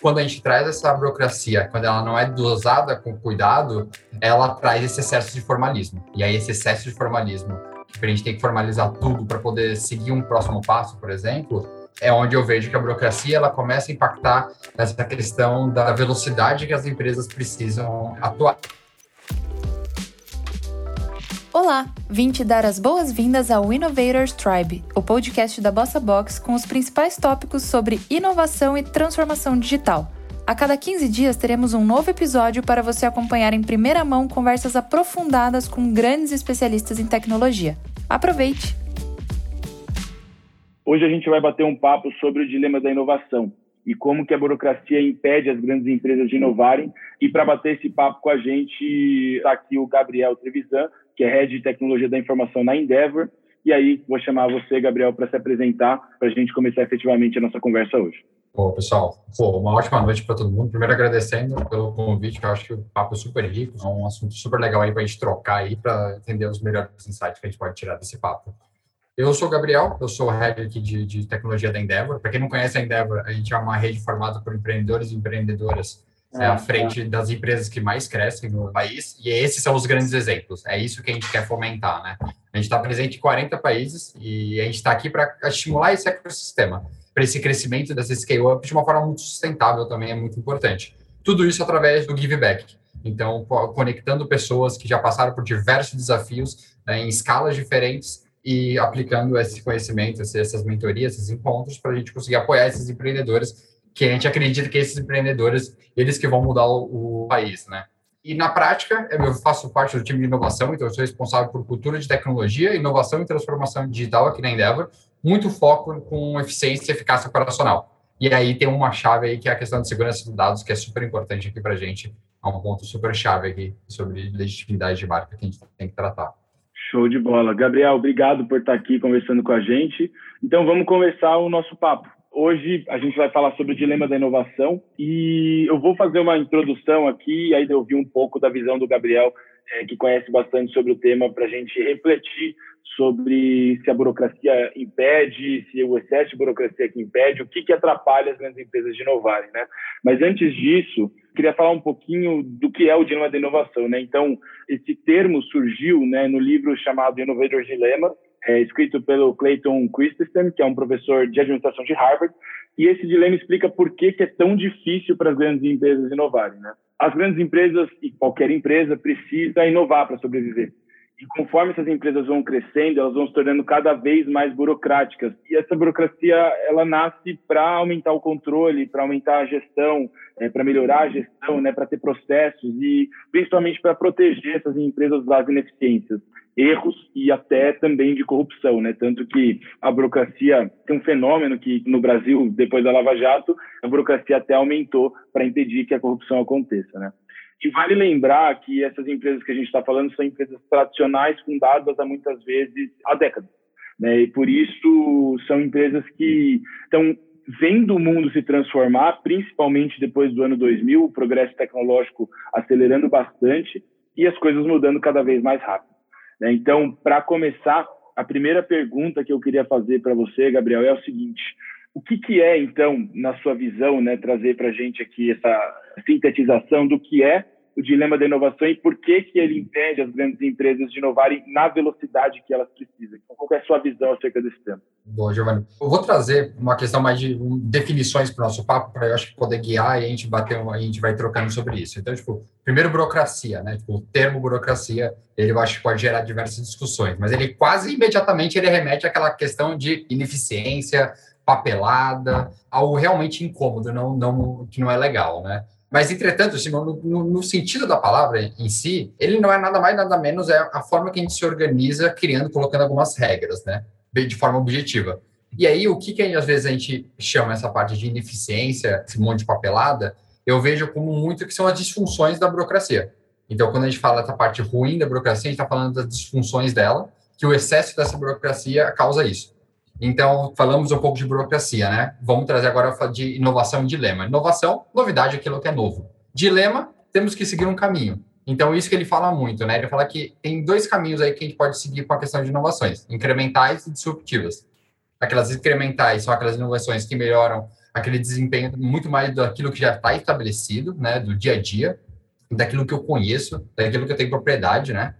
quando a gente traz essa burocracia, quando ela não é dosada com cuidado, ela traz esse excesso de formalismo. E aí, esse excesso de formalismo, que a gente tem que formalizar tudo para poder seguir um próximo passo, por exemplo, é onde eu vejo que a burocracia ela começa a impactar nessa questão da velocidade que as empresas precisam atuar. Olá, vim te dar as boas-vindas ao Innovators Tribe, o podcast da Bossa Box com os principais tópicos sobre inovação e transformação digital. A cada 15 dias teremos um novo episódio para você acompanhar em primeira mão conversas aprofundadas com grandes especialistas em tecnologia. Aproveite! Hoje a gente vai bater um papo sobre o dilema da inovação e como que a burocracia impede as grandes empresas de inovarem. E para bater esse papo com a gente, está aqui o Gabriel Trevisan, que é Head de Tecnologia da Informação na Endeavor. E aí, vou chamar você, Gabriel, para se apresentar, para a gente começar efetivamente a nossa conversa hoje. Bom, pessoal, pô, uma ótima noite para todo mundo. Primeiro, agradecendo pelo convite, eu acho que o papo é super rico, é um assunto super legal aí para a gente trocar aí, para entender os melhores insights que a gente pode tirar desse papo. Eu sou o Gabriel, eu sou o head aqui de, de tecnologia da Endeavor. Para quem não conhece a Endeavor, a gente é uma rede formada por empreendedores e empreendedoras é, à frente das empresas que mais crescem no país, e esses são os grandes exemplos. É isso que a gente quer fomentar, né? A gente está presente em 40 países e a gente está aqui para estimular esse ecossistema, para esse crescimento dessa scale-up de uma forma muito sustentável também é muito importante. Tudo isso através do give back. Então, conectando pessoas que já passaram por diversos desafios né, em escalas diferentes e aplicando esse conhecimento, essas mentorias, esses encontros, para a gente conseguir apoiar esses empreendedores que a gente acredita que esses empreendedores, eles que vão mudar o, país, né? E na prática, eu faço parte do time de inovação, então eu sou responsável por cultura de tecnologia, inovação e transformação digital aqui na Endeavor, muito foco com eficiência e eficácia operacional. E aí tem uma chave aí que é a questão de segurança de dados, que é super importante aqui para a gente, é um ponto super chave aqui sobre legitimidade de marca que a gente tem que tratar. Show de bola. Gabriel, obrigado por estar aqui conversando com a gente. Então vamos começar o nosso papo. Hoje a gente vai falar sobre o dilema da inovação e eu vou fazer uma introdução aqui, aí eu ouvir um pouco da visão do Gabriel, é, que conhece bastante sobre o tema, para a gente refletir sobre se a burocracia impede, se o excesso de burocracia que impede, o que, que atrapalha as grandes empresas de inovarem, né? Mas antes disso, queria falar um pouquinho do que é o dilema da inovação, né? Então, esse termo surgiu, né, no livro chamado Innovator's Dilemma, é, escrito pelo Clayton Christensen, que é um professor de administração de Harvard, e esse dilema explica por que, que é tão difícil para as grandes empresas inovarem. Né? As grandes empresas, e qualquer empresa, precisa inovar para sobreviver. E conforme essas empresas vão crescendo, elas vão se tornando cada vez mais burocráticas. E essa burocracia, ela nasce para aumentar o controle, para aumentar a gestão, é, para melhorar a gestão, né, para ter processos e principalmente para proteger essas empresas das ineficiências erros e até também de corrupção, né? Tanto que a burocracia tem um fenômeno que no Brasil, depois da Lava Jato, a burocracia até aumentou para impedir que a corrupção aconteça, né? E vale lembrar que essas empresas que a gente está falando são empresas tradicionais fundadas há muitas vezes há décadas, né? E por isso são empresas que estão vendo o mundo se transformar, principalmente depois do ano 2000, o progresso tecnológico acelerando bastante e as coisas mudando cada vez mais rápido. Né? Então, para começar, a primeira pergunta que eu queria fazer para você, Gabriel, é o seguinte: o que, que é, então, na sua visão, né, trazer para a gente aqui essa sintetização do que é o dilema da inovação e por que, que ele impede as grandes empresas de inovarem na velocidade que elas precisam. Então, qual é a sua visão acerca desse tema? Bom, Giovanni, eu vou trazer uma questão mais de definições para o nosso papo, para eu acho que poder guiar e a gente bater, a gente vai trocando sobre isso. Então, tipo, primeiro burocracia, né? Tipo, o termo burocracia, ele eu acho que pode gerar diversas discussões, mas ele quase imediatamente ele remete àquela questão de ineficiência, papelada, algo realmente incômodo, não, não, que não é legal, né? Mas, entretanto, assim, no, no, sentido da palavra em si, ele não é nada mais, nada menos, é a forma que a gente se organiza criando, colocando algumas regras, né? De forma objetiva. E aí, o que, que às vezes a gente chama essa parte de ineficiência, esse monte de papelada, eu vejo como muito que são as disfunções da burocracia. Então, quando a gente fala dessa parte ruim da burocracia, a gente está falando das disfunções dela, que o excesso dessa burocracia causa isso. Então, falamos um pouco de burocracia, né? Vamos trazer agora de inovação e dilema. Inovação, novidade, aquilo que é novo. Dilema, temos que seguir um caminho. Então, isso que ele fala muito, né? Ele fala que tem dois caminhos aí que a gente pode seguir com a questão de inovações, incrementais e disruptivas. aquelas incrementais são aquelas inovações que melhoram aquele desempenho muito mais daquilo que já está estabelecido, né, do dia a dia, daquilo que eu conheço, daquilo que eu tenho propriedade, né?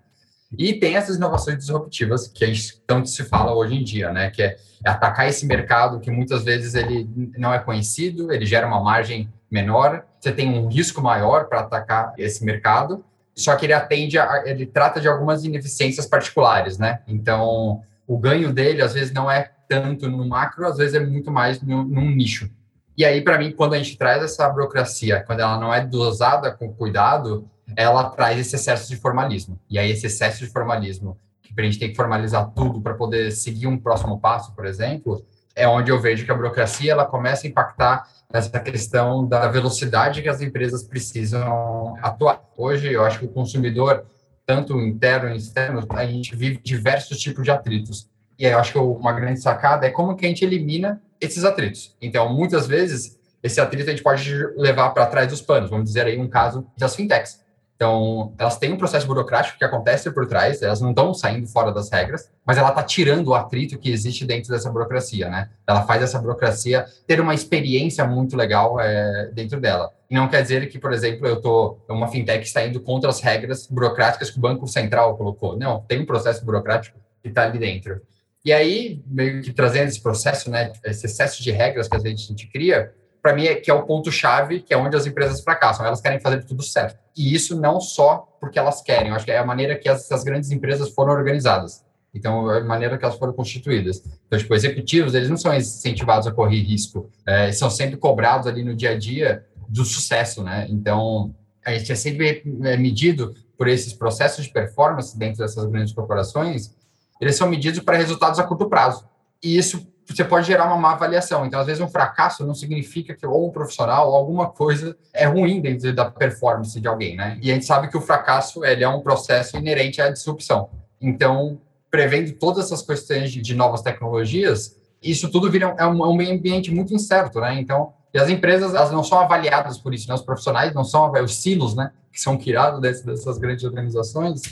E tem essas inovações disruptivas que a gente tanto se fala hoje em dia, né? Que é atacar esse mercado que muitas vezes ele não é conhecido, ele gera uma margem menor, você tem um risco maior para atacar esse mercado, só que ele atende, a, ele trata de algumas ineficiências particulares, né? Então, o ganho dele às vezes não é tanto no macro, às vezes é muito mais no, num nicho. E aí, para mim, quando a gente traz essa burocracia, quando ela não é dosada com cuidado, ela traz esse excesso de formalismo. E aí, esse excesso de formalismo, que a gente tem que formalizar tudo para poder seguir um próximo passo, por exemplo, é onde eu vejo que a burocracia ela começa a impactar nessa questão da velocidade que as empresas precisam atuar. Hoje, eu acho que o consumidor, tanto interno e externo, a gente vive diversos tipos de atritos. E aí, eu acho que uma grande sacada é como que a gente elimina esses atritos. Então, muitas vezes, esse atrito a gente pode levar para trás dos panos. Vamos dizer aí um caso das fintechs. Então, elas têm um processo burocrático que acontece por trás, elas não estão saindo fora das regras, mas ela está tirando o atrito que existe dentro dessa burocracia, né? Ela faz essa burocracia ter uma experiência muito legal é, dentro dela. E não quer dizer que, por exemplo, eu tô uma fintech está indo contra as regras burocráticas que o Banco Central colocou. Não, tem um processo burocrático que está ali dentro. E aí, meio que trazendo esse processo, né, esse excesso de regras que a gente, a gente cria, para mim, é que é o ponto-chave, que é onde as empresas fracassam. Elas querem fazer tudo certo. E isso não só porque elas querem, eu acho que é a maneira que essas grandes empresas foram organizadas. Então, é a maneira que elas foram constituídas. Então, tipo, executivos, eles não são incentivados a correr risco. É, são sempre cobrados ali no dia a dia do sucesso, né? Então, a gente é sempre é, medido por esses processos de performance dentro dessas grandes corporações, eles são medidos para resultados a curto prazo. E isso você pode gerar uma má avaliação. Então, às vezes, um fracasso não significa que ou um profissional ou alguma coisa é ruim dentro da performance de alguém, né? E a gente sabe que o fracasso ele é um processo inerente à disrupção. Então, prevendo todas essas questões de, de novas tecnologias, isso tudo vira é um, é um meio ambiente muito incerto, né? Então, e as empresas elas não são avaliadas por isso, né? Os profissionais não são os silos, né? Que são criados dessas grandes organizações,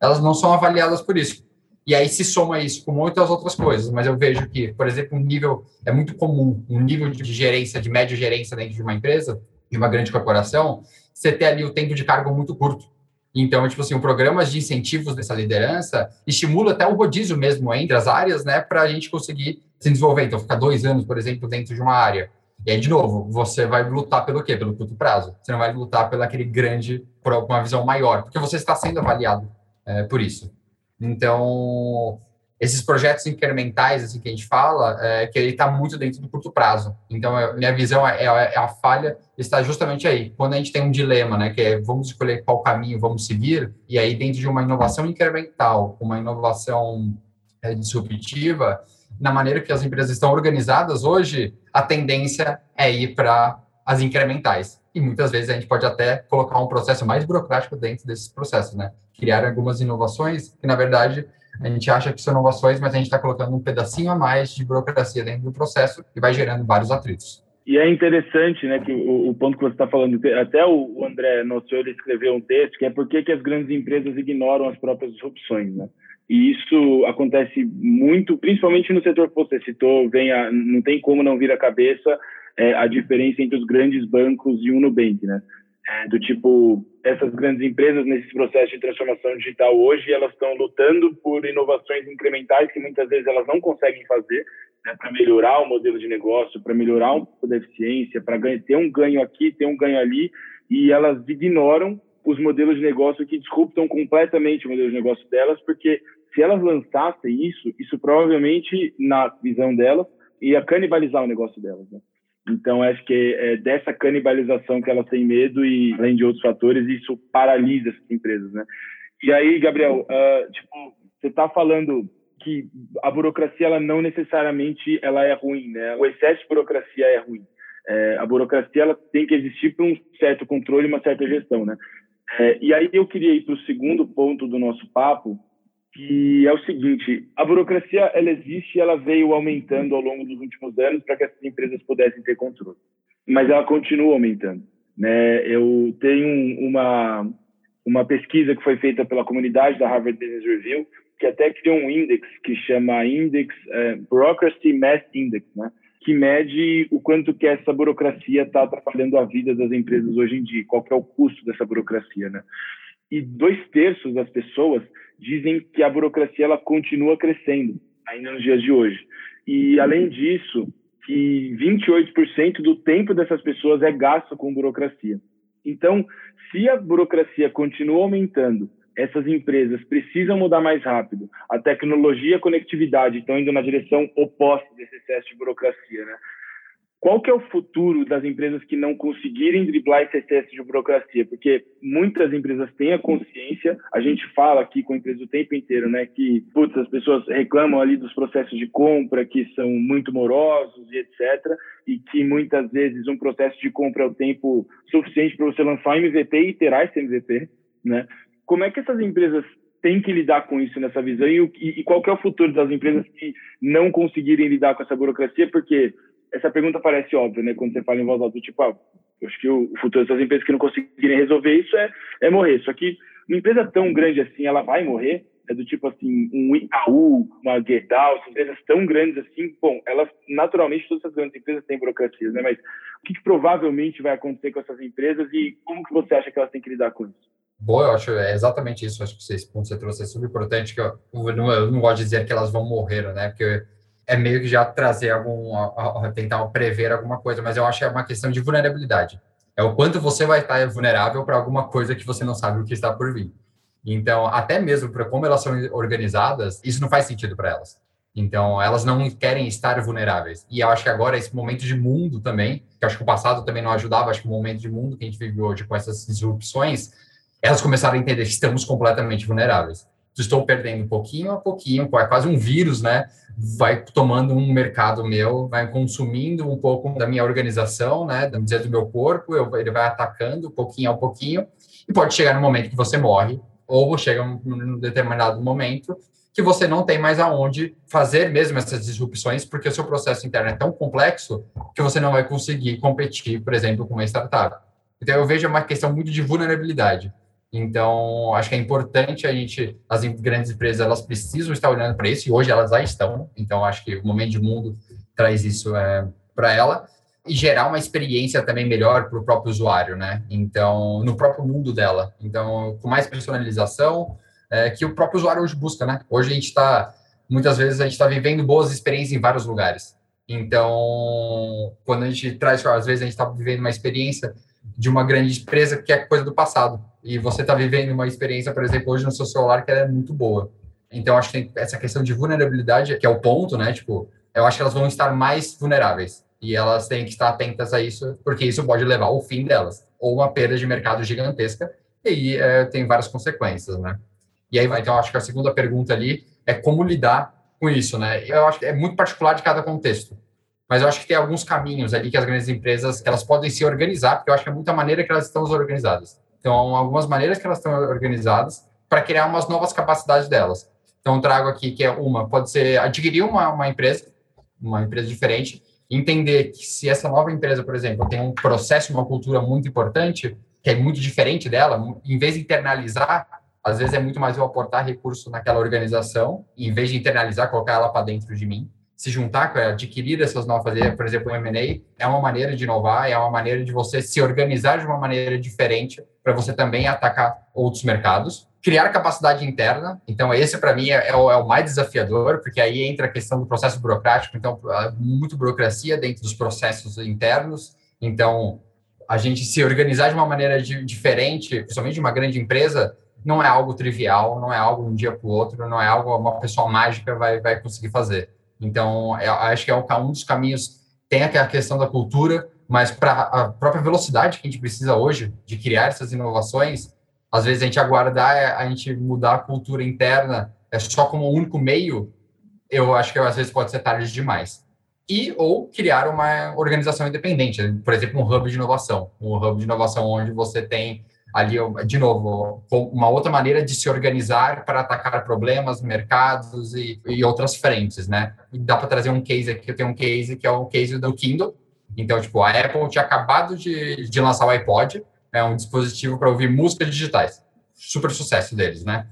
elas não são avaliadas por isso. E aí se soma isso com muitas outras coisas, mas eu vejo que, por exemplo, um nível é muito comum, um nível de gerência, de média gerência dentro de uma empresa, de uma grande corporação, você ter ali o tempo de cargo muito curto. Então, tipo assim, o programas de incentivos dessa liderança estimula até o rodízio mesmo entre as áreas, né, para a gente conseguir se desenvolver. Então, ficar dois anos, por exemplo, dentro de uma área. E aí, de novo, você vai lutar pelo quê? Pelo curto prazo. Você não vai lutar pelo aquele grande, por uma visão maior, porque você está sendo avaliado é, por isso. Então, esses projetos incrementais, assim, que a gente fala, é, que ele está muito dentro do curto prazo. Então, a minha visão é, é, é, a falha está justamente aí. Quando a gente tem um dilema, né, que é vamos escolher qual caminho vamos seguir, e aí dentro de uma inovação incremental, uma inovação é, disruptiva, na maneira que as empresas estão organizadas hoje, a tendência é ir para as incrementais. E muitas vezes a gente pode até colocar um processo mais burocrático dentro desses processos, né? Criar algumas inovações que, na verdade, a gente acha que são inovações, mas a gente está colocando um pedacinho a mais de burocracia dentro do processo e vai gerando vários atritos. E é interessante, né, que o, o ponto que você está falando, até o André Nosso ele escreveu um texto que é por que, que as grandes empresas ignoram as próprias disrupções, né? E isso acontece muito, principalmente no setor que você citou, vem a, não tem como não vir à cabeça é, a diferença entre os grandes bancos e o Nubank, né? É, do tipo, essas grandes empresas nesse processo de transformação digital hoje, elas estão lutando por inovações incrementais que muitas vezes elas não conseguem fazer né, para melhorar o modelo de negócio, para melhorar um pouco da eficiência, para ter um ganho aqui, ter um ganho ali, e elas ignoram os modelos de negócio que disruptam completamente o modelo de negócio delas, porque se elas lançassem isso, isso provavelmente, na visão delas, ia canibalizar o negócio delas. Né? Então, acho que é dessa canibalização que elas têm medo e, além de outros fatores, isso paralisa essas empresas, né? E aí, Gabriel, uh, tipo, você está falando que a burocracia, ela não necessariamente ela é ruim, né? O excesso de burocracia é ruim. É, a burocracia, ela tem que existir para um certo controle, uma certa gestão, né? É, e aí eu queria ir para o segundo ponto do nosso papo, que é o seguinte: a burocracia ela existe, ela veio aumentando ao longo dos últimos anos para que essas empresas pudessem ter controle, mas ela continua aumentando. Né? Eu tenho uma uma pesquisa que foi feita pela comunidade da Harvard Business Review que até criou um índice que chama Index é, Bureaucracy Mass Index, né? que mede o quanto que essa burocracia está atrapalhando a vida das empresas hoje em dia, qual que é o custo dessa burocracia, né? E dois terços das pessoas dizem que a burocracia ela continua crescendo ainda nos dias de hoje. E além disso, que 28% do tempo dessas pessoas é gasto com burocracia. Então, se a burocracia continua aumentando essas empresas precisam mudar mais rápido. A tecnologia e a conectividade estão indo na direção oposta desse excesso de burocracia, né? Qual que é o futuro das empresas que não conseguirem driblar esse excesso de burocracia? Porque muitas empresas têm a consciência, a gente fala aqui com empresa o tempo inteiro, né, que putz, as pessoas reclamam ali dos processos de compra que são muito morosos e etc, e que muitas vezes um processo de compra é o tempo suficiente para você lançar um MVP e terá esse MVP, né? como é que essas empresas têm que lidar com isso nessa visão e, e, qual que é o futuro das empresas que não conseguirem lidar com essa burocracia? Porque essa pergunta parece óbvia, né? Quando você fala em voz alta, tipo, ah, acho que o futuro dessas empresas que não conseguirem resolver isso é, é morrer. Só que uma empresa tão grande assim, ela vai morrer? É do tipo assim, um Itaú, uma Gerdau, empresas tão grandes assim, bom, elas, naturalmente, todas essas grandes empresas têm burocracias, né? Mas o que, que provavelmente vai acontecer com essas empresas e como que você acha que elas têm que lidar com isso? Boa, eu acho é exatamente isso. Acho que esse ponto que você trouxe é super importante. Que eu, eu, não, eu não gosto de dizer que elas vão morrer, né? Porque é meio que já trazer algum, tentar prever alguma coisa, mas eu acho que é uma questão de vulnerabilidade. É o quanto você vai estar vulnerável para alguma coisa que você não sabe o que está por vir. Então, até mesmo para como elas são organizadas, isso não faz sentido para elas. Então, elas não querem estar vulneráveis. E eu acho que agora, esse momento de mundo também, que eu acho que o passado também não ajudava, acho que o momento de mundo que a gente vive hoje com essas disrupções, elas começaram a entender que estamos completamente vulneráveis. Estou perdendo pouquinho a pouquinho, é quase um vírus, né? Vai tomando um mercado meu, vai consumindo um pouco da minha organização, né? Do meu corpo, eu, ele vai atacando pouquinho a pouquinho, e pode chegar no momento que você morre, ou chega num determinado momento que você não tem mais aonde fazer mesmo essas disrupções, porque o seu processo interno é tão complexo que você não vai conseguir competir, por exemplo, com uma startup. Então, eu vejo uma questão muito de vulnerabilidade. Então, acho que é importante a gente, as grandes empresas, elas precisam estar olhando para isso, e hoje elas já estão. Então, acho que o momento de mundo traz isso é, para ela e gerar uma experiência também melhor para o próprio usuário, né? Então, no próprio mundo dela. Então, com mais personalização, é, que o próprio usuário hoje busca, né? Hoje a gente está, muitas vezes, a gente está vivendo boas experiências em vários lugares. Então, quando a gente traz, às vezes, a gente está vivendo uma experiência de uma grande empresa que é coisa do passado. E você está vivendo uma experiência, por exemplo, hoje no seu celular que é muito boa. Então, acho que tem essa questão de vulnerabilidade, que é o ponto, né? Tipo, eu acho que elas vão estar mais vulneráveis. E elas têm que estar atentas a isso, porque isso pode levar ao fim delas, ou uma perda de mercado gigantesca, e aí é, tem várias consequências, né? E aí, então, acho que a segunda pergunta ali é como lidar com isso, né? Eu acho que é muito particular de cada contexto mas eu acho que tem alguns caminhos ali que as grandes empresas elas podem se organizar, porque eu acho que é muita maneira que elas estão organizadas. Então, algumas maneiras que elas estão organizadas para criar umas novas capacidades delas. Então, trago aqui que é uma, pode ser adquirir uma, uma empresa, uma empresa diferente, entender que se essa nova empresa, por exemplo, tem um processo, uma cultura muito importante, que é muito diferente dela, em vez de internalizar, às vezes é muito mais eu aportar recurso naquela organização, em vez de internalizar, colocar ela para dentro de mim se juntar, adquirir essas novas, por exemplo, o M&A, é uma maneira de inovar, é uma maneira de você se organizar de uma maneira diferente para você também atacar outros mercados. Criar capacidade interna, então esse para mim é, é, o, é, o, mais desafiador, porque aí entra a questão do processo burocrático, então muito burocracia dentro dos processos internos, então a gente se organizar de uma maneira de, diferente, principalmente de uma grande empresa, não é algo trivial, não é algo de um dia para o outro, não é algo uma pessoa mágica vai, vai conseguir fazer. Então, é, acho que é um dos caminhos. Tem a questão da cultura, mas para a própria velocidade que a gente precisa hoje de criar essas inovações, às vezes a gente aguardar é, a gente mudar a cultura interna é só como único meio, eu acho que às vezes pode ser tarde demais. E ou criar uma organização independente, por exemplo, um hub de inovação, um hub de inovação onde você tem ali, de novo, uma outra maneira de se organizar para atacar problemas, mercados e, e outras frentes, né? E dá para trazer um case aqui, eu tenho um case que é o case do Kindle. Então, tipo, a Apple tinha acabado de, de lançar o iPod, é um dispositivo para ouvir músicas digitais. Super sucesso deles, né?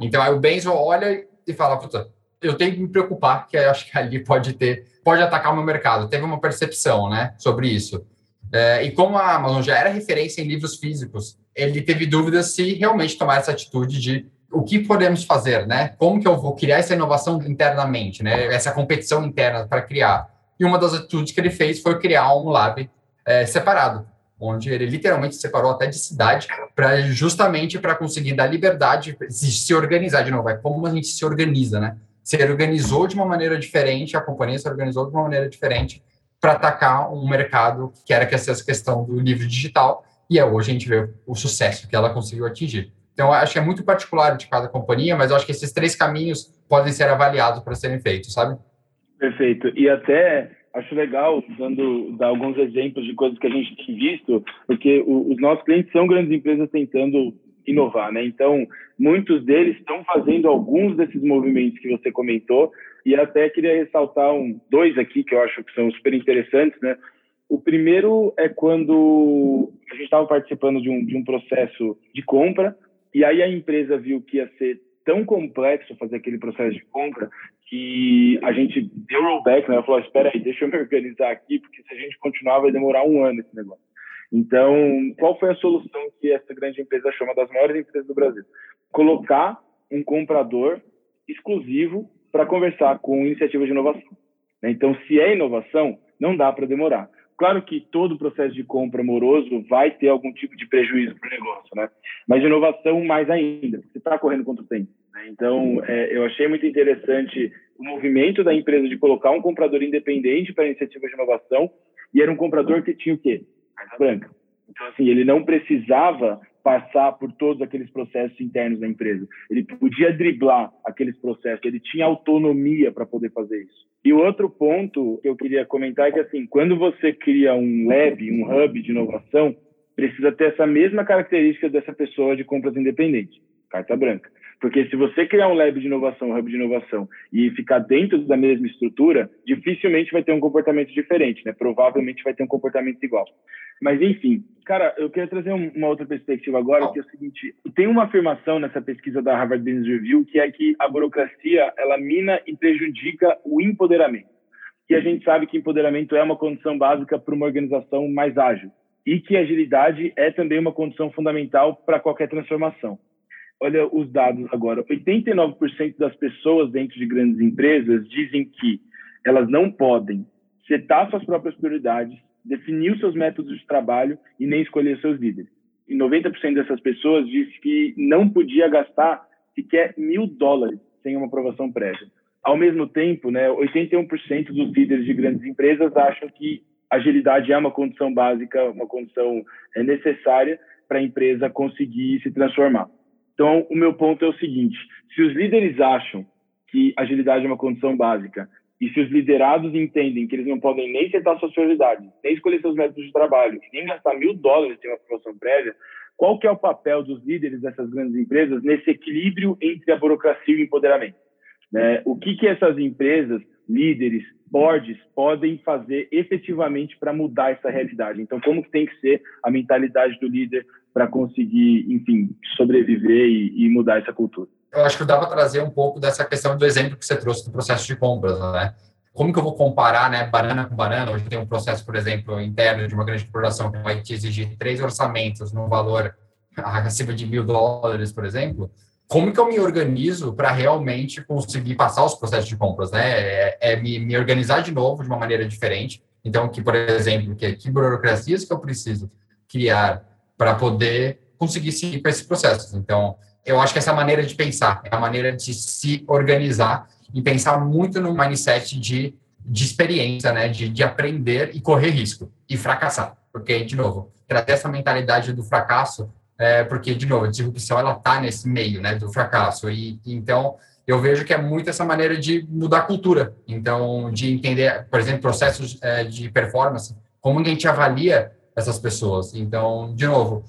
Então, aí o Benzo olha e fala, puta, eu tenho que me preocupar, que acho que ali pode ter, pode atacar o meu mercado. Teve uma percepção, né, sobre isso. É, e como a Amazon já era referência em livros físicos, ele teve dúvidas se realmente tomar essa atitude de o que podemos fazer, né? Como que eu vou criar essa inovação internamente, né? Essa competição interna para criar. E uma das atitudes que ele fez foi criar um lab é, separado, onde ele literalmente separou até de cidade, para justamente para conseguir dar liberdade, se, organizar de novo. É como a gente se organiza, né? Se organizou de uma maneira diferente, a companhia se organizou de uma maneira diferente para atacar um mercado que era que essa questão do livro digital, e é hoje a gente vê o sucesso que ela conseguiu atingir. Então, acho que é muito particular de cada companhia, mas acho que esses três caminhos podem ser avaliados para serem feitos, sabe? Perfeito. E até acho legal, dando dar alguns exemplos de coisas que a gente tem visto, porque o, os nossos clientes são grandes empresas tentando inovar, né? Então, muitos deles estão fazendo alguns desses movimentos que você comentou, e até queria ressaltar um, dois aqui que eu acho que são super interessantes, né? O primeiro é quando a gente estava participando de um, de um processo de compra, e aí a empresa viu que ia ser tão complexo fazer aquele processo de compra que a gente deu rollback, né? Ela falou, espera aí, deixa eu me organizar aqui, porque se a gente continuar vai demorar um ano esse negócio. Então, qual foi a solução que essa grande empresa chama das maiores empresas do Brasil? Colocar um comprador exclusivo para conversar com iniciativas de inovação. Né? Então, se é inovação, não dá para demorar. Claro que todo processo de compra moroso vai ter algum tipo de prejuízo para o negócio, né? Mas inovação mais ainda, você está correndo contra o tempo. Né? Então, é, eu achei muito interessante o movimento da empresa de colocar um comprador independente para iniciativas de inovação e era um comprador que tinha o quê? Carta branca. Então, assim, ele não precisava passar por todos aqueles processos internos da empresa. Ele podia driblar aqueles processos, ele tinha autonomia para poder fazer isso. E o outro ponto que eu queria comentar é que, assim, quando você cria um lab, um hub de inovação, precisa ter essa mesma característica dessa pessoa de compras independente, carta branca. Porque se você criar um lab de inovação, um hub de inovação, e ficar dentro da mesma estrutura, dificilmente vai ter um comportamento diferente, né? Provavelmente vai ter um comportamento igual. Mas, enfim, cara, eu queria trazer uma outra perspectiva agora, que é o seguinte: tem uma afirmação nessa pesquisa da Harvard Business Review que é que a burocracia ela mina e prejudica o empoderamento. E a gente sabe que empoderamento é uma condição básica para uma organização mais ágil e que agilidade é também uma condição fundamental para qualquer transformação olha os dados agora. 89% das pessoas dentro de grandes empresas dizem que elas não podem setar suas próprias prioridades, definir os seus métodos de trabalho e nem escolher seus líderes. E 90% dessas pessoas disse que não podia gastar sequer mil dólares sem uma aprovação prévia. Ao mesmo tempo, né, 81% dos líderes de grandes empresas acham que agilidade é uma condição básica, uma condição é, necessária para a empresa conseguir se transformar. Então, o meu ponto é o seguinte: se os líderes acham que agilidade é uma condição básica e se os liderados entendem que eles não podem nem setar suas prioridades, nem escolher seus métodos de trabalho, nem gastar mil dólares em uma aprovação prévia, qual que é o papel dos líderes dessas grandes empresas nesse equilíbrio entre a burocracia e o empoderamento? Né? O que, que essas empresas, líderes, boards podem fazer efetivamente para mudar essa realidade? Então, como que tem que ser a mentalidade do líder para conseguir, enfim, sobreviver e, e, mudar essa cultura. Eu acho que dá para trazer um pouco dessa questão do exemplo que você trouxe do processo de compras, né? Como que eu vou comparar, né, banana com banana? Hoje tem um processo, por exemplo, interno de uma grande corporação que vai te exigir três orçamentos no valor acima de mil dólares, por exemplo. Como que eu me organizo para realmente conseguir passar os processos de compras, né? É, é me, me organizar de novo de uma maneira diferente. Então, que, por exemplo, que, que burocracias que eu preciso criar para poder conseguir seguir com esses processos. Então, eu acho que essa maneira de pensar é a maneira de se organizar e pensar muito no mindset de, de experiência, né? De, de aprender e correr risco e fracassar. Porque, de novo, trazer essa mentalidade do fracasso, é, porque, de novo, a disrupção ela está nesse meio né, do fracasso. E então eu vejo que é muito essa maneira de mudar a cultura. Então, de entender, por exemplo, processos é, de performance, como a gente avalia essas pessoas. Então, de novo,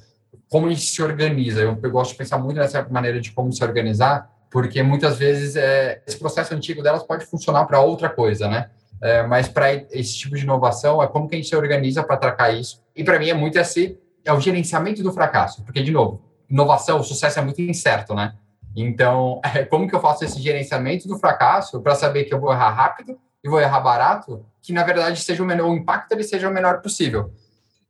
como a gente se organiza? Eu, gosto de pensar muito nessa maneira de como se organizar, porque muitas vezes é, esse processo antigo delas pode funcionar para outra coisa, né? É, mas para esse tipo de inovação é como que a gente se organiza para atracar isso. E para mim é muito esse é o gerenciamento do fracasso, porque de novo, inovação, o sucesso é muito incerto, né? Então, é, como que eu faço esse gerenciamento do fracasso para saber que eu vou errar rápido e vou errar barato, que na verdade seja o menor, o impacto ele seja o menor possível.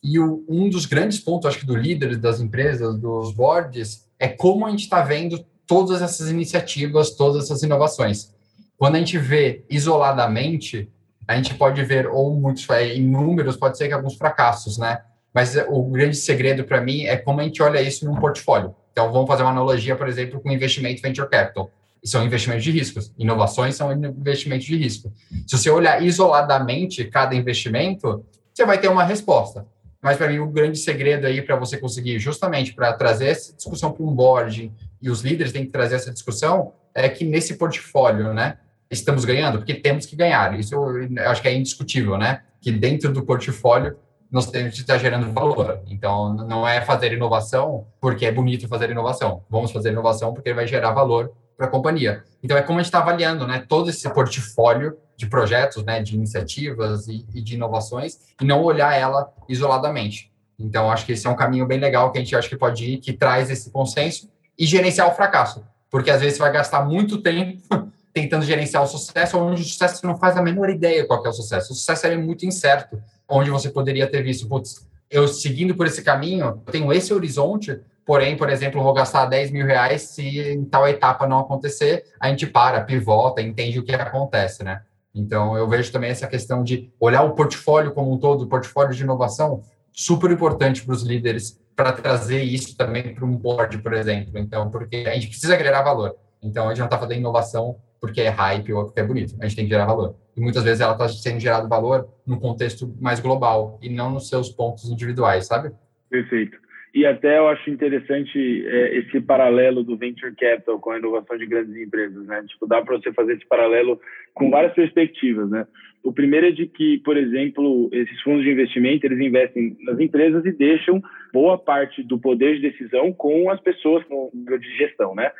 E o, um dos grandes pontos, acho que do líder das empresas, dos boards, é como a gente está vendo todas essas iniciativas, todas essas inovações. Quando a gente vê isoladamente, a gente pode ver ou muitos, é, em números, pode ser que alguns fracassos, né? Mas o grande segredo para mim é como a gente olha isso num portfólio. Então, vamos fazer uma analogia, por exemplo, com investimento venture capital. São investimentos de riscos. Inovações são investimentos de risco. Se você olhar isoladamente cada investimento, você vai ter uma resposta. Mas, para mim, o grande segredo aí para você conseguir, justamente para trazer essa discussão para um board, e os líderes têm que trazer essa discussão, é que nesse portfólio, né, estamos ganhando, porque temos que ganhar. Isso eu acho que é indiscutível, né? Que dentro do portfólio nós temos que estar gerando valor. Então, não é fazer inovação porque é bonito fazer inovação. Vamos fazer inovação porque vai gerar valor para a companhia. Então, é como a gente está avaliando, né? Todo esse portfólio de projetos, né? De iniciativas e, e de inovações e não olhar ela isoladamente. Então, acho que esse é um caminho bem legal que a gente acha que pode ir, que traz esse consenso e gerenciar o fracasso. Porque às vezes você vai gastar muito tempo tentando gerenciar o sucesso, onde o sucesso não faz a menor ideia qual é o sucesso. O sucesso é muito incerto, onde você poderia ter visto, putz, eu seguindo por esse caminho, eu tenho esse horizonte, porém, por exemplo, vou gastar 10 mil reais se em tal etapa não acontecer, a gente para, pivota, entende o que acontece, né? Então, eu vejo também essa questão de olhar o portfólio como um todo, o portfólio de inovação, super importante para os líderes, para trazer isso também para um board, por exemplo. Então, porque a gente precisa agregar valor. Então, a gente não está fazendo inovação porque é hype ou porque é bonito. A gente tem que gerar valor. E muitas vezes ela está sendo gerado valor num contexto mais global e não nos seus pontos individuais, sabe? Perfeito. E até eu acho interessante é, esse paralelo do venture capital com a inovação de grandes empresas, né? Tipo, dá para você fazer esse paralelo com várias perspectivas, né? O primeiro é de que, por exemplo, esses fundos de investimento, eles investem nas empresas e deixam boa parte do poder de decisão com as pessoas no nível de gestão, né?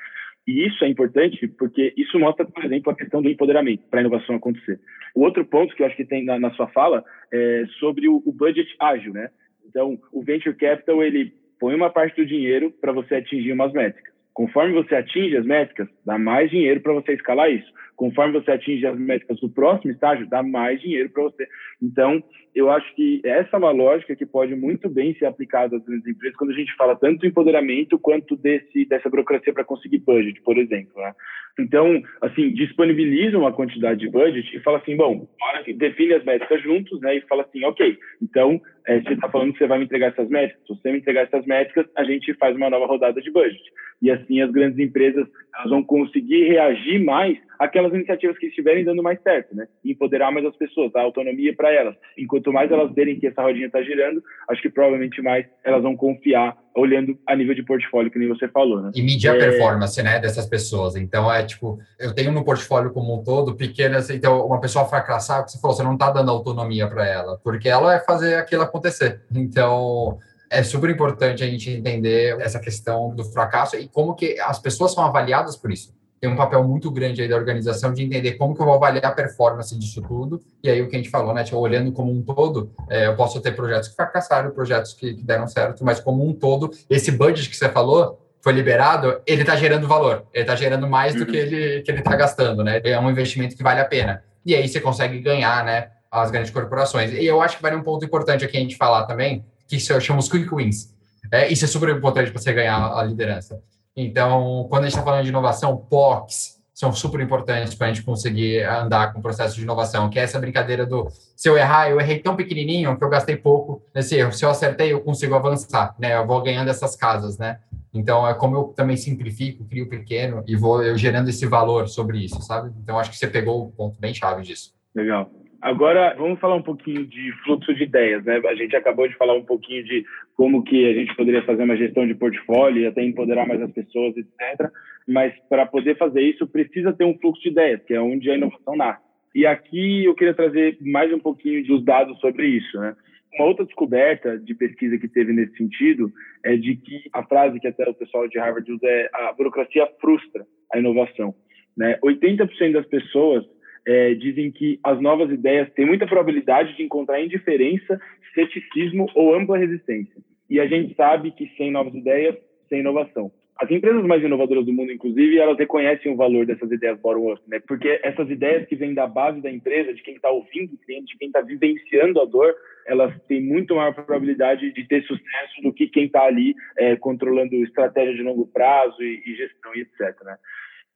E isso é importante porque isso mostra, por exemplo, a questão do empoderamento para a inovação acontecer. O outro ponto que eu acho que tem na, na sua fala é sobre o, o, budget ágil, né? Então, o venture capital ele põe uma parte do dinheiro para você atingir umas métricas. Conforme você atinge as métricas, dá mais dinheiro para você escalar isso. Conforme você atinge as métricas do próximo estágio, dá mais dinheiro para você. Então, eu acho que essa é uma lógica que pode muito bem ser aplicada às grandes empresas quando a gente fala tanto do empoderamento quanto desse, dessa burocracia para conseguir budget, por exemplo. Né? Então, assim, disponibiliza uma quantidade de budget e fala assim, bom, define as métricas juntos, né? E fala assim, ok, então, é, você está falando que você vai me entregar essas métricas. Se você me entregar essas métricas, a gente faz uma nova rodada de budget. E assim, as grandes empresas elas vão conseguir reagir mais àquelas iniciativas que estiverem dando mais certo, né? empoderar mais as pessoas, dar autonomia para elas. Enquanto mais elas verem que essa rodinha está girando, acho que provavelmente mais elas vão confiar olhando a nível de portfólio, que nem você falou, né? E medir a é... performance, né, dessas pessoas. Então, é tipo, eu tenho no portfólio como um todo pequenas, então uma pessoa fracassar, você falou, você não está dando autonomia para ela, porque ela vai fazer aquilo acontecer. Então, é super importante a gente entender essa questão do fracasso e como que as pessoas são avaliadas por isso tem um papel muito grande aí da organização de entender como que eu vou avaliar a performance disso tudo. E aí o que a gente falou, né? Tipo, olhando como um todo, é, eu posso ter projetos que fracassaram, projetos que, que, deram certo, mas como um todo, esse budget que você falou foi liberado, ele está gerando valor, ele está gerando mais do que uhum. ele que ele está gastando, né? É um investimento que vale a pena. E aí você consegue ganhar, né? As grandes corporações. E eu acho que vale um ponto importante aqui a gente falar também, que eu chamo os quick wins. É, isso é super importante para você ganhar a liderança. Então, quando a gente está falando de inovação, POCs são super importantes para a gente conseguir andar com o processo de inovação, que é essa brincadeira do se eu errar, eu errei tão pequenininho que eu gastei pouco nesse erro. Se eu acertei, eu consigo avançar, né? Eu vou ganhando essas casas, né? Então, é como eu também simplifico, crio pequeno e vou eu gerando esse valor sobre isso, sabe? Então, acho que você pegou o ponto bem chave disso. Legal. Agora, vamos falar um pouquinho de fluxo de ideias, né? A gente acabou de falar um pouquinho de como que a gente poderia fazer uma gestão de portfólio e até empoderar mais as pessoas, etc. Mas para poder fazer isso, precisa ter um fluxo de ideias, que é onde a inovação nasce. E aqui eu queria trazer mais um pouquinho dos dados sobre isso, né? Uma outra descoberta de pesquisa que teve nesse sentido é de que a frase que até o pessoal de Harvard usa é a burocracia frustra a inovação. Né? 80% das pessoas é, dizem que as novas ideias têm muita probabilidade de encontrar indiferença, ceticismo ou ampla resistência. E a gente sabe que sem novas ideias, sem inovação. As empresas mais inovadoras do mundo, inclusive, elas reconhecem o valor dessas ideias bottom-up, né? Porque essas ideias que vêm da base da empresa, de quem está ouvindo o cliente, de quem está vivenciando a dor, elas têm muito maior probabilidade de ter sucesso do que quem está ali é, controlando estratégia de longo prazo e, e gestão e etc. Né?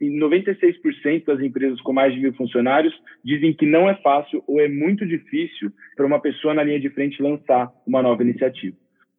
E 96% das empresas com mais de mil funcionários dizem que não é fácil ou é muito difícil para uma pessoa na linha de frente lançar uma nova iniciativa.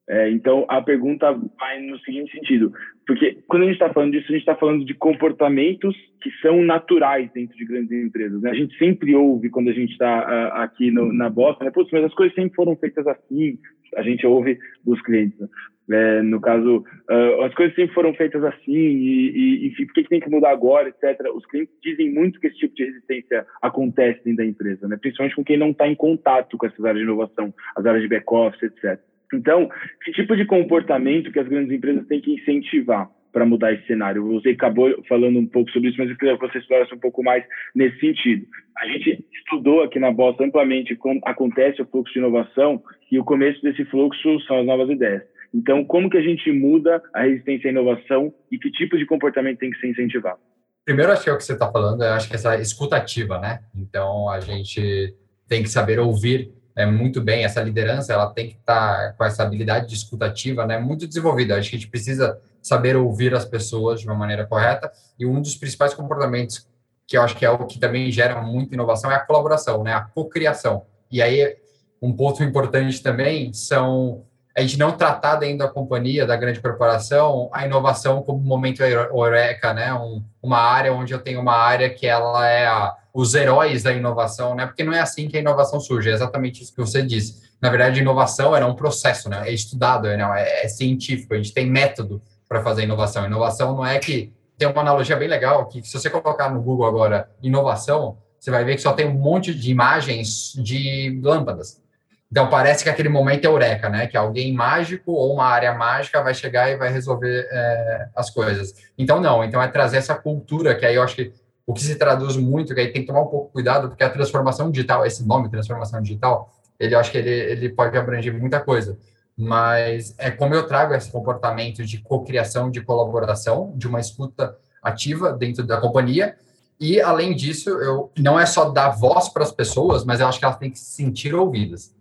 É, então, a pergunta vai no seguinte sentido, porque quando a gente está falando disso, a gente está falando de comportamentos que são naturais dentro de grandes empresas. Né? A gente sempre ouve, quando a gente está uh, aqui no, na Boston, né? Mas as coisas sempre foram feitas assim, a gente ouve dos clientes. Né? É, no caso, uh, as coisas sempre foram feitas assim, e, e enfim, por que, tem que mudar agora, etc. Os clientes dizem muito que esse tipo de resistência acontece dentro da empresa, né? principalmente com quem não está em contato com essas áreas de inovação, as áreas de back-office, etc. Então, que tipo de comportamento que as grandes empresas têm que incentivar para mudar esse cenário? Você acabou falando um pouco sobre isso, mas eu queria que você explorasse um pouco mais nesse sentido. A gente estudou aqui na Bosta amplamente como acontece o fluxo de inovação e o começo desse fluxo são as novas ideias. Então, como que a gente muda a resistência à inovação e que tipo de comportamento tem que ser incentivado? Primeiro, acho que é o que você está falando, acho que essa escutativa, né? Então, a gente tem que saber ouvir é, muito bem, essa liderança, ela tem que estar tá com essa habilidade de escutativa, né, muito desenvolvida. Acho que a gente precisa saber ouvir as pessoas de uma maneira correta, e um dos principais comportamentos que eu acho que é o que também gera muita inovação é a colaboração, né, a cocriação. E aí, um ponto importante também são a gente não tratar dentro da companhia, da grande corporação, a inovação como um momento eureka, né? Um, uma área onde eu tenho uma área que ela é a, os heróis da inovação, né? Porque não é assim que a inovação surge, é exatamente isso que você disse. Na verdade, inovação era um processo, né? É estudado, né? é, é científico, a gente tem método para fazer inovação. Inovação não é que tem uma analogia bem legal que se você colocar no Google agora inovação, você vai ver que só tem um monte de imagens de lâmpadas. Então parece que aquele momento é eureka, né? Que alguém mágico ou uma área mágica vai chegar e vai resolver é, as coisas. Então não, então é trazer essa cultura que aí eu acho que o que se traduz muito, que aí tem que tomar um pouco cuidado, porque a transformação digital, esse nome transformação digital, ele eu acho que ele, ele pode abranger muita coisa. Mas é como eu trago esse comportamento de cocriação, de colaboração, de uma escuta ativa dentro da companhia. E além disso, eu não é só dar voz para as pessoas, mas eu acho que elas têm que se sentir ouvidas.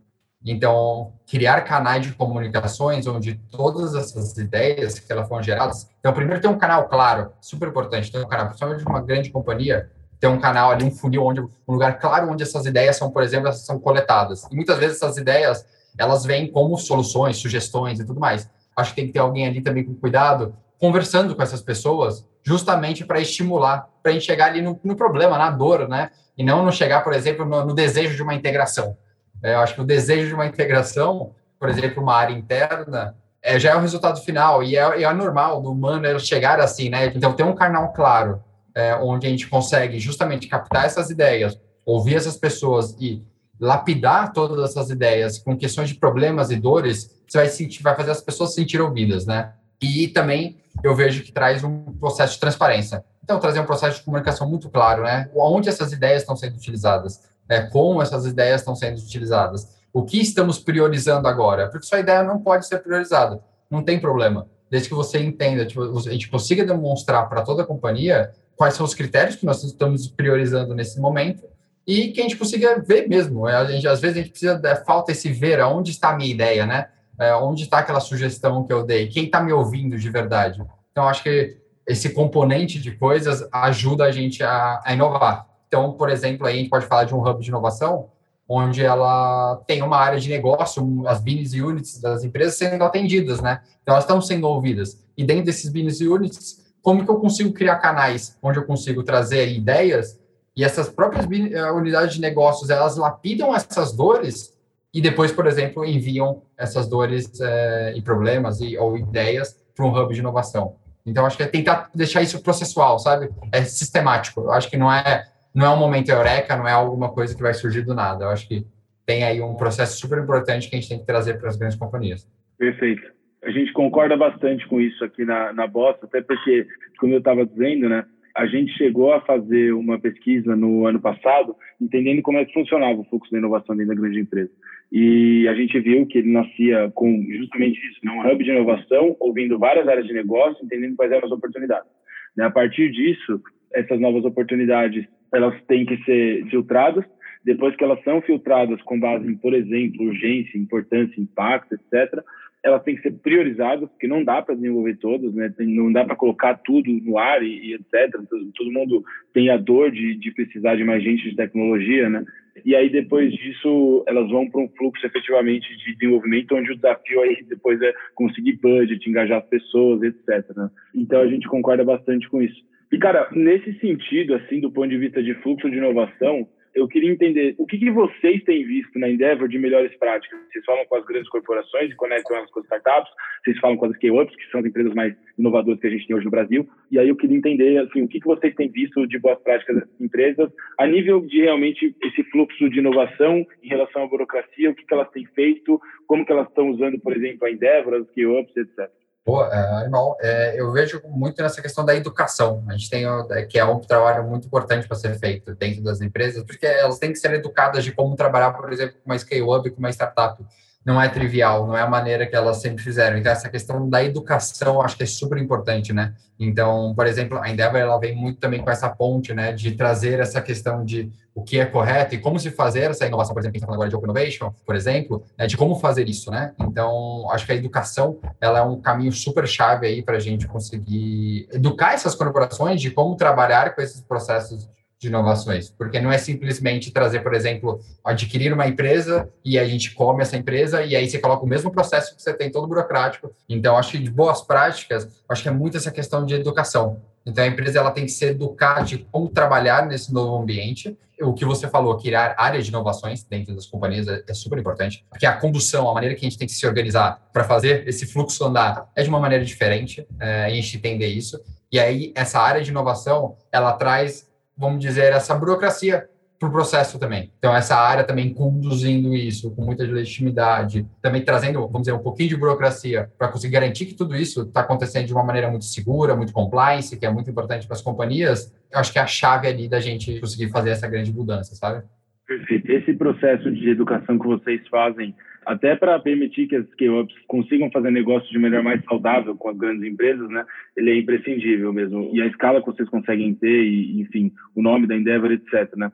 Então, criar canais de comunicações onde todas essas ideias que elas foram geradas. Então, primeiro tem um canal claro, super importante, tem um canal, principalmente de uma grande companhia, tem um canal ali, um funil, onde, um lugar claro onde essas ideias são, por exemplo, são coletadas. E muitas vezes essas ideias, elas vêm como soluções, sugestões e tudo mais. Acho que tem que ter alguém ali também com cuidado, conversando com essas pessoas, justamente para estimular, para a gente chegar ali no, no, problema, na dor, né? E não, não chegar, por exemplo, no, no desejo de uma integração. É, eu acho que o desejo de uma integração, por exemplo, uma área interna, é, já é o resultado final e é, é normal do humano chegar assim, né? Então, tem um canal claro é, onde a gente consegue justamente captar essas ideias, ouvir essas pessoas e lapidar todas essas ideias com questões de problemas e dores, você vai sentir, vai fazer as pessoas se sentir ouvidas, né? E também eu vejo que traz um processo de transparência. Então, trazer um processo de comunicação muito claro, né? Onde essas ideias estão sendo utilizadas é, como essas ideias estão sendo utilizadas. O que estamos priorizando agora? Porque sua ideia não pode ser priorizada, não tem problema. Desde que você entenda, tipo, a gente consiga demonstrar para toda a companhia quais são os critérios que nós estamos priorizando nesse momento e que a gente consiga ver mesmo. É, a gente, às vezes a gente precisa, é, falta esse ver aonde está a minha ideia, né? É, onde está aquela sugestão que eu dei? Quem está me ouvindo de verdade? Então, acho que esse componente de coisas ajuda a gente a, a inovar. Então, por exemplo, aí a gente pode falar de um hub de inovação, onde ela tem uma área de negócio, as business units das empresas sendo atendidas, né? Então, elas estão sendo ouvidas. E dentro desses business units, como que eu consigo criar canais onde eu consigo trazer ideias e essas próprias eh, unidades de negócios, elas lapidam essas dores e depois, por exemplo, enviam essas dores é, e problemas e, ou ideias para um hub de inovação. Então, acho que é tentar deixar isso processual, sabe? É sistemático. Eu acho que não é não é um momento eureka, não é alguma coisa que vai surgir do nada. Eu acho que tem aí um processo super importante que a gente tem que trazer para as grandes companhias. Perfeito. A gente concorda bastante com isso aqui na, na Bossa, até porque, como eu estava dizendo, né, a gente chegou a fazer uma pesquisa no ano passado, entendendo como é que funcionava o fluxo da inovação dentro da grande empresa. E a gente viu que ele nascia com justamente isso, né? um hub de inovação, ouvindo várias áreas de negócio, entendendo quais eram as oportunidades. Né? A partir disso, essas novas oportunidades elas têm que ser filtradas. Depois que elas são filtradas com base em, por exemplo, urgência, importância, impacto, etc., elas têm que ser priorizadas, porque não dá para desenvolver todas, né? não dá para colocar tudo no ar e, e etc. Todo, todo, mundo tem a dor de, de precisar de mais gente de tecnologia, né? E aí depois disso elas vão para um fluxo efetivamente de desenvolvimento, onde o desafio aí depois é conseguir budget, engajar as pessoas, etc. Né? Então a gente concorda bastante com isso. E cara, nesse sentido, assim, do ponto de vista de fluxo de inovação, eu queria entender o que, que, vocês têm visto na Endeavor de melhores práticas. Vocês falam com as grandes corporações e conectam elas com as startups, vocês falam com as scale-ups, que são as empresas mais inovadoras que a gente tem hoje no Brasil. E aí eu queria entender assim, o que, que vocês têm visto de boas práticas dessas empresas a nível de realmente esse fluxo de inovação em relação à burocracia, o que, que elas têm feito, como que elas estão usando, por exemplo, a Endeavor, as scale-ups, etc. É, animal. É, eu vejo muito nessa questão da educação. A gente tem é, que é um trabalho muito importante para ser feito dentro das empresas, porque elas têm que ser educadas de como trabalhar, por exemplo, com uma scale-up, com uma startup não é trivial, não é a maneira que elas sempre fizeram. Então, essa questão da educação, acho que é super importante, né? Então, por exemplo, a Endeavor, ela vem muito também com essa ponte, né, de trazer essa questão de o que é correto e como se fazer essa inovação, por exemplo, a gente está agora de Open Innovation, por exemplo, né, de como fazer isso, né? Então, acho que a educação, ela é um caminho super chave aí para a gente conseguir educar essas corporações de como trabalhar com esses processos de inovações, porque não é simplesmente trazer, por exemplo, adquirir uma empresa e a gente come essa empresa e aí você coloca o mesmo processo que você tem todo burocrático. Então, acho que de boas práticas, acho que é muito essa questão de educação. Então, a empresa ela tem que se educar de como trabalhar nesse novo ambiente. O que você falou, criar áreas de inovações dentro das companhias é, é super importante, porque a condução, a maneira que a gente tem que se organizar para fazer esse fluxo andar é de uma maneira diferente, é, a gente entender isso. E aí, essa área de inovação, ela traz vamos dizer, essa burocracia para o processo também. Então, essa área também conduzindo isso com muita legitimidade, também trazendo, vamos dizer, um pouquinho de burocracia para conseguir garantir que tudo isso está acontecendo de uma maneira muito segura, muito compliance, que é muito importante para as companhias, eu acho que é a chave ali da gente conseguir fazer essa grande mudança, sabe? Perfeito. Esse processo de educação que vocês fazem até para permitir que as scale-ups consigam fazer negócio de maneira mais saudável com as grandes empresas, né? Ele é imprescindível mesmo. E a escala que vocês conseguem ter, e, enfim, o nome da Endeavor, etc, né?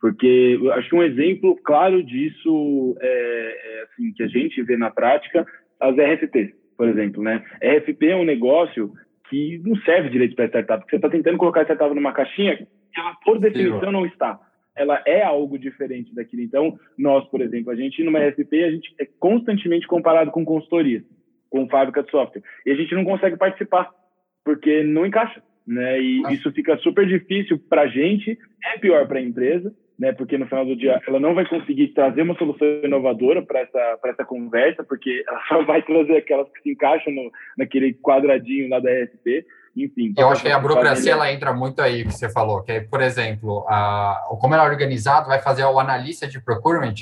Porque acho que um exemplo claro disso é, é, assim, que a gente vê na prática, as RFPs, por exemplo, né? RFP é um negócio que não serve direito para startup, porque você está tentando colocar a startup numa caixinha que ela, por definição, não está ela é algo diferente daquilo. Então, nós, por exemplo, a gente numa RFP, a gente é constantemente comparado com consultoria, com fábrica de software. E a gente não consegue participar, porque não encaixa. Né? E isso fica super difícil para a gente, é pior para a empresa, né? Porque no final do dia ela não vai conseguir trazer uma solução inovadora para essa para essa conversa, porque ela só vai trazer aquelas que se encaixam no, naquele quadradinho lá da RFP enfim. Eu acho que a burocracia ela entra muito aí que você falou, que é, por exemplo, a, como ela é organizado, vai fazer o analista de procurement,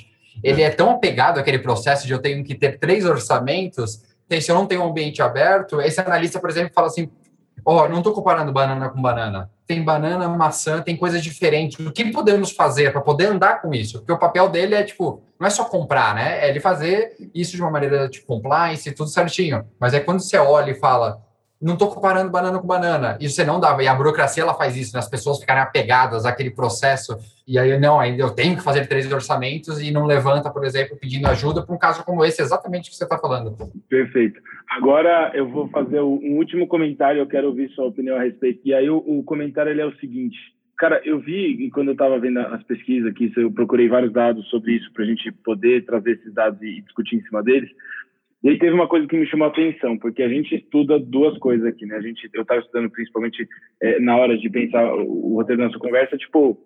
ele é tão apegado àquele processo de eu tenho que ter três orçamentos, se eu não tenho um ambiente aberto, esse analista, por exemplo, fala assim, ó, oh, não estou comparando banana com banana. Tem banana, maçã, tem coisas diferentes. O que podemos fazer para poder andar com isso? Porque o papel dele é, tipo, não é só comprar, né? É ele fazer isso de uma maneira, tipo, compliance, tudo certinho. Mas é quando você olha e fala, não estou comparando banana com banana. Isso você não dá. E a burocracia ela faz isso, né? As pessoas ficarem apegadas àquele processo. E aí, não, ainda eu tenho que fazer três orçamentos e não levanta, por exemplo, pedindo ajuda para um caso como esse, exatamente o que você está falando. Perfeito. Agora eu vou fazer um último comentário, eu quero ouvir sua opinião a respeito. E aí o, o comentário ele é o seguinte. Cara, eu vi, quando eu estava vendo as pesquisas aqui, eu procurei vários dados sobre isso para a gente poder trazer esses dados e discutir em cima deles. E aí teve uma coisa que me chamou a atenção, porque a gente estuda duas coisas aqui, né? A gente, eu estava estudando principalmente é, na hora de pensar o, roteiro da nossa conversa, tipo,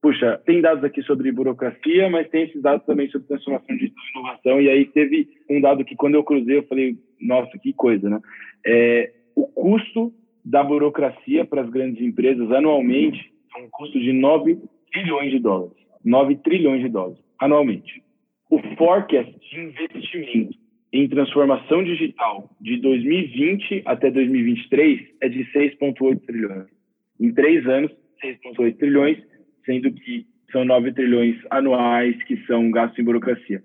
puxa, tem dados aqui sobre burocracia, mas tem esses dados também sobre transformação de inovação. E aí teve um dado que quando eu cruzei, eu falei, nossa, que coisa, né? É, o custo da burocracia para as grandes empresas anualmente é um custo de 9 trilhões de dólares. 9 trilhões de dólares anualmente. O forecast de investimento em transformação digital de 2020 até 2023 é de 6,8 trilhões. em três anos, 6,8 trilhões, sendo que são 9 trilhões anuais que são gastos em burocracia.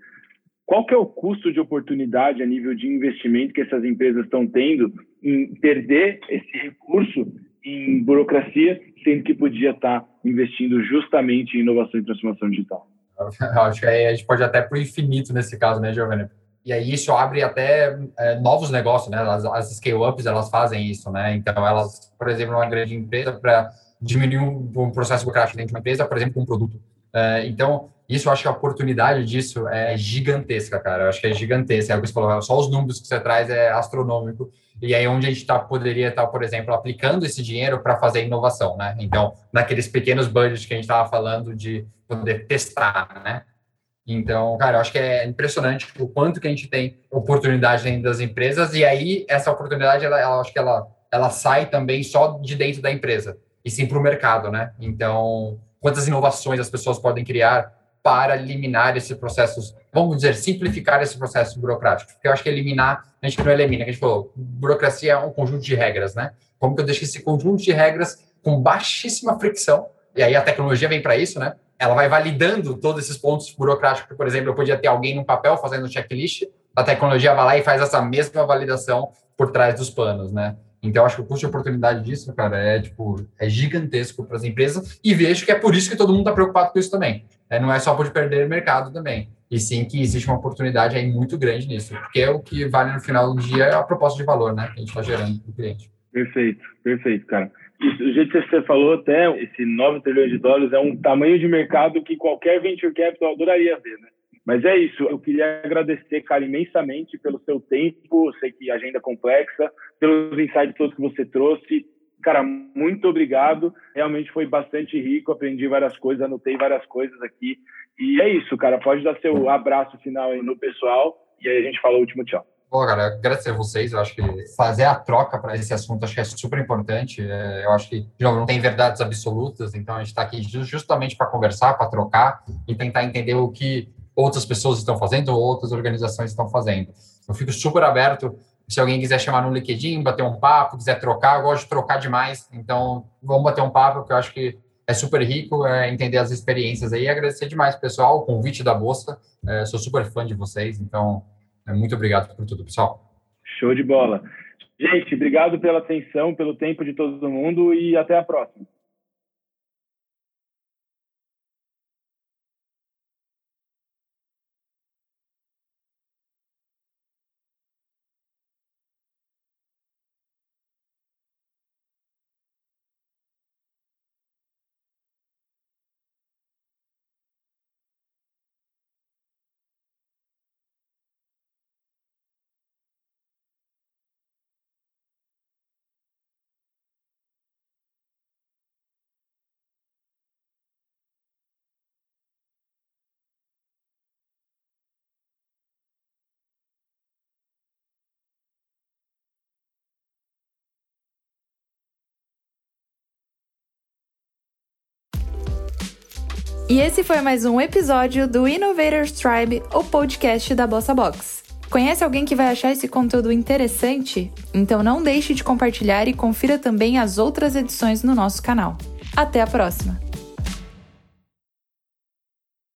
Qual que é o custo de oportunidade a nível de investimento que essas empresas estão tendo em perder esse recurso em burocracia, sendo que podia estar investindo justamente em inovação e transformação digital? Eu acho que a gente pode até para o infinito nesse caso, né, Giovanni? E aí isso abre até é, novos negócios, né? As, as scale-ups, elas fazem isso, né? Então, elas, por exemplo, uma grande empresa, para diminuir um, um, processo burocrático dentro de uma empresa, por exemplo, com um produto. É, então, isso eu acho que a oportunidade disso é gigantesca, cara. Eu acho que é gigantesca. É o que você falou, só os números que você traz é astronômico. E aí, onde a gente tá, poderia estar, tá, por exemplo, aplicando esse dinheiro para fazer inovação, né? Então, naqueles pequenos budgets que a gente estava falando de poder testar, né? Então, cara, eu acho que é impressionante o quanto que a gente tem oportunidade dentro das empresas e aí essa oportunidade, ela, ela acho que ela, ela sai também só de dentro da empresa e sim para o mercado, né? Então, quantas inovações as pessoas podem criar para eliminar esses processos, vamos dizer, simplificar esse processo burocrático. Porque eu acho que eliminar, a gente não elimina, a gente falou, burocracia é um conjunto de regras, né? Como que eu deixo esse conjunto de regras com baixíssima fricção, e aí a tecnologia vem para isso, né? Ela vai validando todos esses pontos burocráticos. Por exemplo, eu podia ter alguém no papel fazendo checklist, a tecnologia vai lá e faz essa mesma validação por trás dos panos, né? Então, acho que o custo de oportunidade disso, cara, é tipo é gigantesco para as empresas e vejo que é por isso que todo mundo está preocupado com isso também. É, não é só por perder mercado também, e sim que existe uma oportunidade aí muito grande nisso, porque é o que vale no final do dia é a proposta de valor, né, que a gente está gerando para o cliente. Perfeito, perfeito, cara. Isso, o jeito que você falou, até esse 9 trilhões de dólares é um tamanho de mercado que qualquer venture capital adoraria ver, né? Mas é isso, eu queria agradecer, cara, imensamente pelo seu tempo, sei que agenda é complexa, pelos insights todos que você trouxe. Cara, muito obrigado, realmente foi bastante rico, aprendi várias coisas, anotei várias coisas aqui. E é isso, cara, pode dar seu abraço final aí no pessoal e aí a gente fala o último tchau. Bom, cara, agradecer a vocês. Eu acho que fazer a troca para esse assunto acho que é super importante. É, eu acho que, de novo, não tem verdades absolutas, então a gente está aqui justamente para conversar, para trocar e tentar entender o que outras pessoas estão fazendo ou outras organizações estão fazendo. Eu fico super aberto. Se alguém quiser chamar no LinkedIn, bater um papo, quiser trocar, eu gosto de trocar demais. Então, vamos bater um papo, porque eu acho que é super rico é, entender as experiências aí. Agradecer demais, pessoal, o convite da Bolsa. É, sou super fã de vocês, então muito obrigado por tudo, pessoal. Show de bola. Gente, obrigado pela atenção, pelo tempo de todo mundo e até a próxima. E esse foi mais um episódio do Innovators Tribe, o podcast da Bossa Box. Conhece alguém que vai achar esse conteúdo interessante? Então não deixe de compartilhar e confira também as outras edições no nosso canal. Até a próxima!